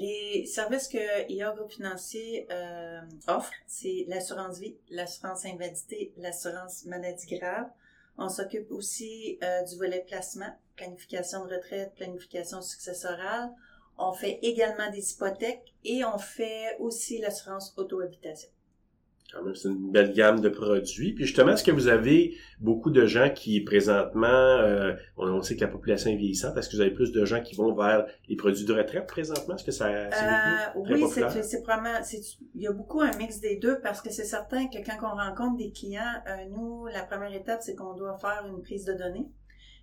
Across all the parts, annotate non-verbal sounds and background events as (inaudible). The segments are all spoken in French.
Les services que IA Groupe Financier euh, offre, c'est l'assurance vie, l'assurance invalidité, l'assurance maladie grave. On s'occupe aussi euh, du volet placement, planification de retraite, planification successorale. On fait également des hypothèques et on fait aussi l'assurance auto-habitation. Quand même, c'est une belle gamme de produits. Puis justement, est-ce que vous avez beaucoup de gens qui présentement, euh, on, sait que la population est vieillissante, est-ce que vous avez plus de gens qui vont vers les produits de retraite présentement? Est-ce que ça c'est euh, Oui, c'est, c'est probablement, c'est, il y a beaucoup un mix des deux parce que c'est certain que quand on rencontre des clients, euh, nous, la première étape, c'est qu'on doit faire une prise de données.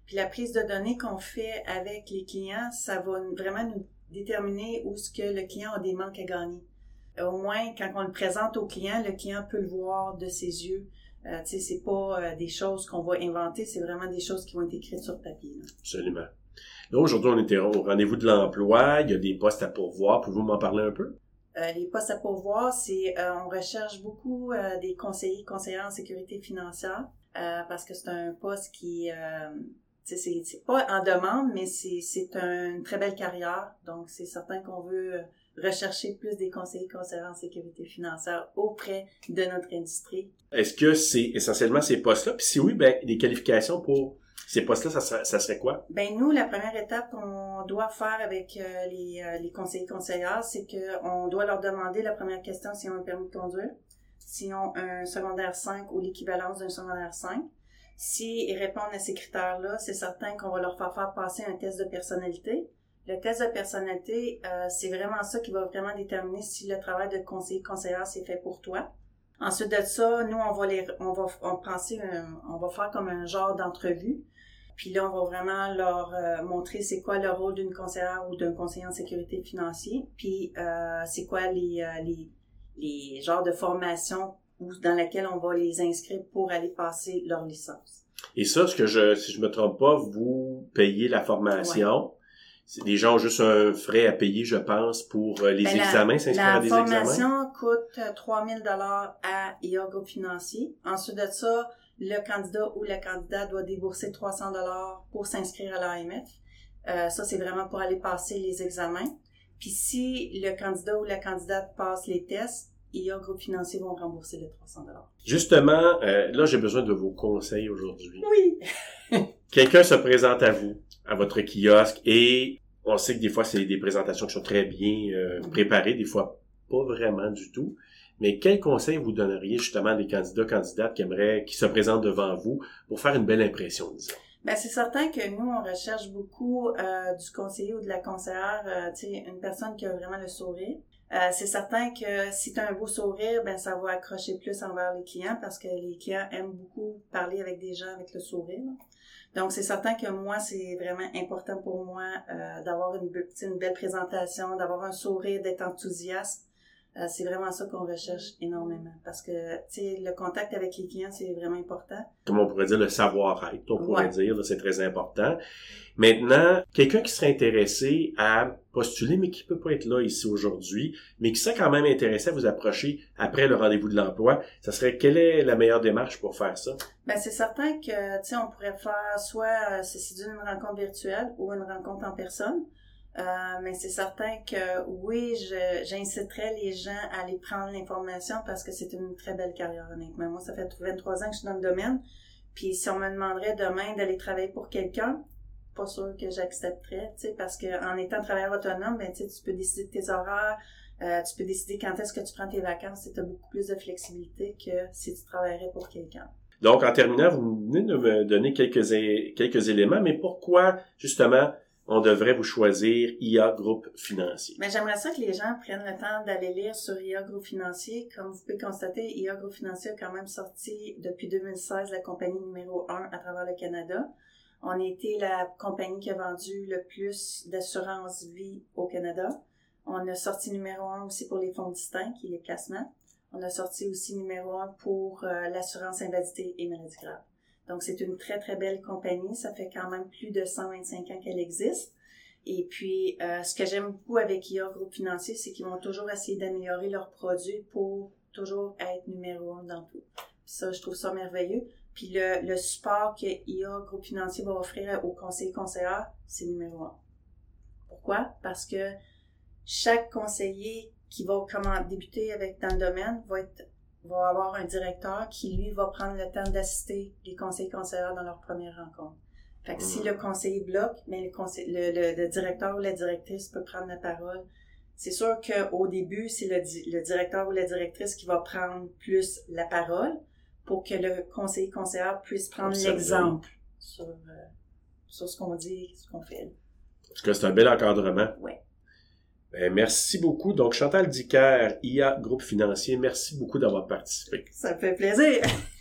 Puis la prise de données qu'on fait avec les clients, ça va vraiment nous déterminer où ce que le client a des manques à gagner au moins, quand on le présente au client, le client peut le voir de ses yeux. Euh, tu sais, c'est pas euh, des choses qu'on va inventer, c'est vraiment des choses qui vont être écrites sur papier. Absolument. Là, aujourd'hui, on était au rendez-vous de l'emploi. Il y a des postes à pourvoir. Pouvez-vous m'en parler un peu? Euh, les postes à pourvoir, c'est euh, on recherche beaucoup des conseillers, conseillères en sécurité financière parce que c'est un poste qui c'est c'est pas en demande, mais c'est c'est une très belle carrière. Donc c'est certain qu'on veut rechercher plus des conseillers conseillers en sécurité financière auprès de notre industrie. Est-ce que c'est essentiellement ces postes-là? Puis si oui, ben, les qualifications pour ces postes-là, ça serait, ça serait quoi? Ben nous, la première étape qu'on doit faire avec euh, les, euh, les conseillers conseillères, c'est qu'on doit leur demander la première question s'ils ont un permis de conduire, s'ils ont un secondaire 5 ou l'équivalence d'un secondaire 5. S'ils répondent à ces critères-là, c'est certain qu'on va leur faire passer un test de personnalité. Le test de personnalité, euh, c'est vraiment ça qui va vraiment déterminer si le travail de conseiller conseillère c'est fait pour toi. Ensuite de ça, nous on va les, on va on penser, on va faire comme un genre d'entrevue. Puis là, on va vraiment leur euh, montrer c'est quoi le rôle d'une conseillère ou d'un conseiller en sécurité financière. Puis euh, c'est quoi les, les les genres de formation dans laquelle on va les inscrire pour aller passer leur licence. Et ça, ce que je, si je me trompe pas, vous payez la formation les gens ont juste un frais à payer, je pense, pour euh, les ben, examens, s'inscrire à des examens. La formation coûte 3000 euh, dollars à IA Groupe Financier. Ensuite de ça, le candidat ou la candidate doit débourser 300 dollars pour s'inscrire à l'AMF. Euh, ça, c'est vraiment pour aller passer les examens. Puis si le candidat ou la candidate passe les tests, IA Groupe Financier vont rembourser les 300 dollars. Justement, euh, là, j'ai besoin de vos conseils aujourd'hui. Oui. (laughs) (laughs) Quelqu'un se présente à vous à votre kiosque et on sait que des fois c'est des présentations qui sont très bien euh, préparées, des fois pas vraiment du tout. Mais quel conseil vous donneriez justement à des candidats, candidates qui aimeraient, qui se présentent devant vous pour faire une belle impression, disons? Ben, c'est certain que nous, on recherche beaucoup euh, du conseiller ou de la conseillère, euh, tu sais, une personne qui a vraiment le sourire. c'est certain que si tu as un beau sourire, ben ça va accrocher plus envers les clients parce que les clients aiment beaucoup parler avec des gens avec le sourire. Donc, c'est certain que moi, c'est vraiment important pour moi euh, d'avoir une, une belle présentation, d'avoir un sourire, d'être enthousiaste. Euh, c'est vraiment ça qu'on recherche énormément parce que, tu sais, le contact avec les clients, c'est vraiment important. Comme on pourrait dire, le savoir-être, on pourrait dire, c'est très important. Maintenant, quelqu'un qui serait intéressé à postuler, mais qui peut pas être là ici aujourd'hui, mais qui serait quand même intéressé à vous approcher après le rendez-vous de l'emploi, ça serait quelle est la meilleure démarche pour faire ça? Ben, c'est certain que, tu sais, on pourrait faire soit, euh, c'est d'une rencontre virtuelle ou une rencontre en personne. Euh, mais c'est certain que oui, j'inciterais les gens à aller prendre l'information parce que c'est une très belle carrière, honnêtement. Moi, ça fait 23 ans que je suis dans le domaine. Puis si on me demanderait demain d'aller travailler pour quelqu'un, pas sûr que j'accepterais, tu sais, parce que en étant travailleur autonome, ben, tu peux décider de tes horaires, euh, tu peux décider quand est-ce que tu prends tes vacances, tu as beaucoup plus de flexibilité que si tu travaillerais pour quelqu'un. Donc, en terminant, vous venez de me donner quelques, quelques éléments, mais pourquoi, justement, on devrait vous choisir IA Groupe Financier. Mais j'aimerais ça que les gens prennent le temps d'aller lire sur IA Groupe Financier. Comme vous pouvez constater, IA Groupe Financier a quand même sorti depuis 2016 la compagnie numéro 1 à travers le Canada. On a été la compagnie qui a vendu le plus d'assurance vie au Canada. On a sorti numéro 1 aussi pour les fonds distincts, qui est les placements. On a sorti aussi numéro 1 pour euh, l'assurance invalidité et maladie grave. Donc, c'est une très, très belle compagnie. Ça fait quand même plus de 125 ans qu'elle existe. Et puis, euh, ce que j'aime beaucoup avec IA Groupe Financier, c'est qu'ils vont toujours essayer d'améliorer leurs produits pour toujours être numéro un dans tout. ça, je trouve ça merveilleux. Puis le, le support que IA Groupe Financier va offrir aux conseillers conseillères, c'est numéro un. Pourquoi? Parce que chaque conseiller qui va comment débuter avec dans le domaine va être va avoir un directeur qui lui va prendre le temps d'assister les conseillers conseillères dans leur première rencontre. Fait que si le conseiller bloque, mais le, conseil, le, le, directeur ou la directrice peut prendre la parole. C'est sûr qu'au début, c'est le, le directeur ou la directrice qui va prendre plus la parole pour que le conseiller conseillère puisse prendre l'exemple sur, euh, sur ce qu'on dit, ce qu'on fait. Parce que c'est un bel encadrement. Oui. Ben, merci beaucoup. Donc, Chantal Dicker, IA Groupe Financier, merci beaucoup d'avoir participé. Ça me fait plaisir. (laughs)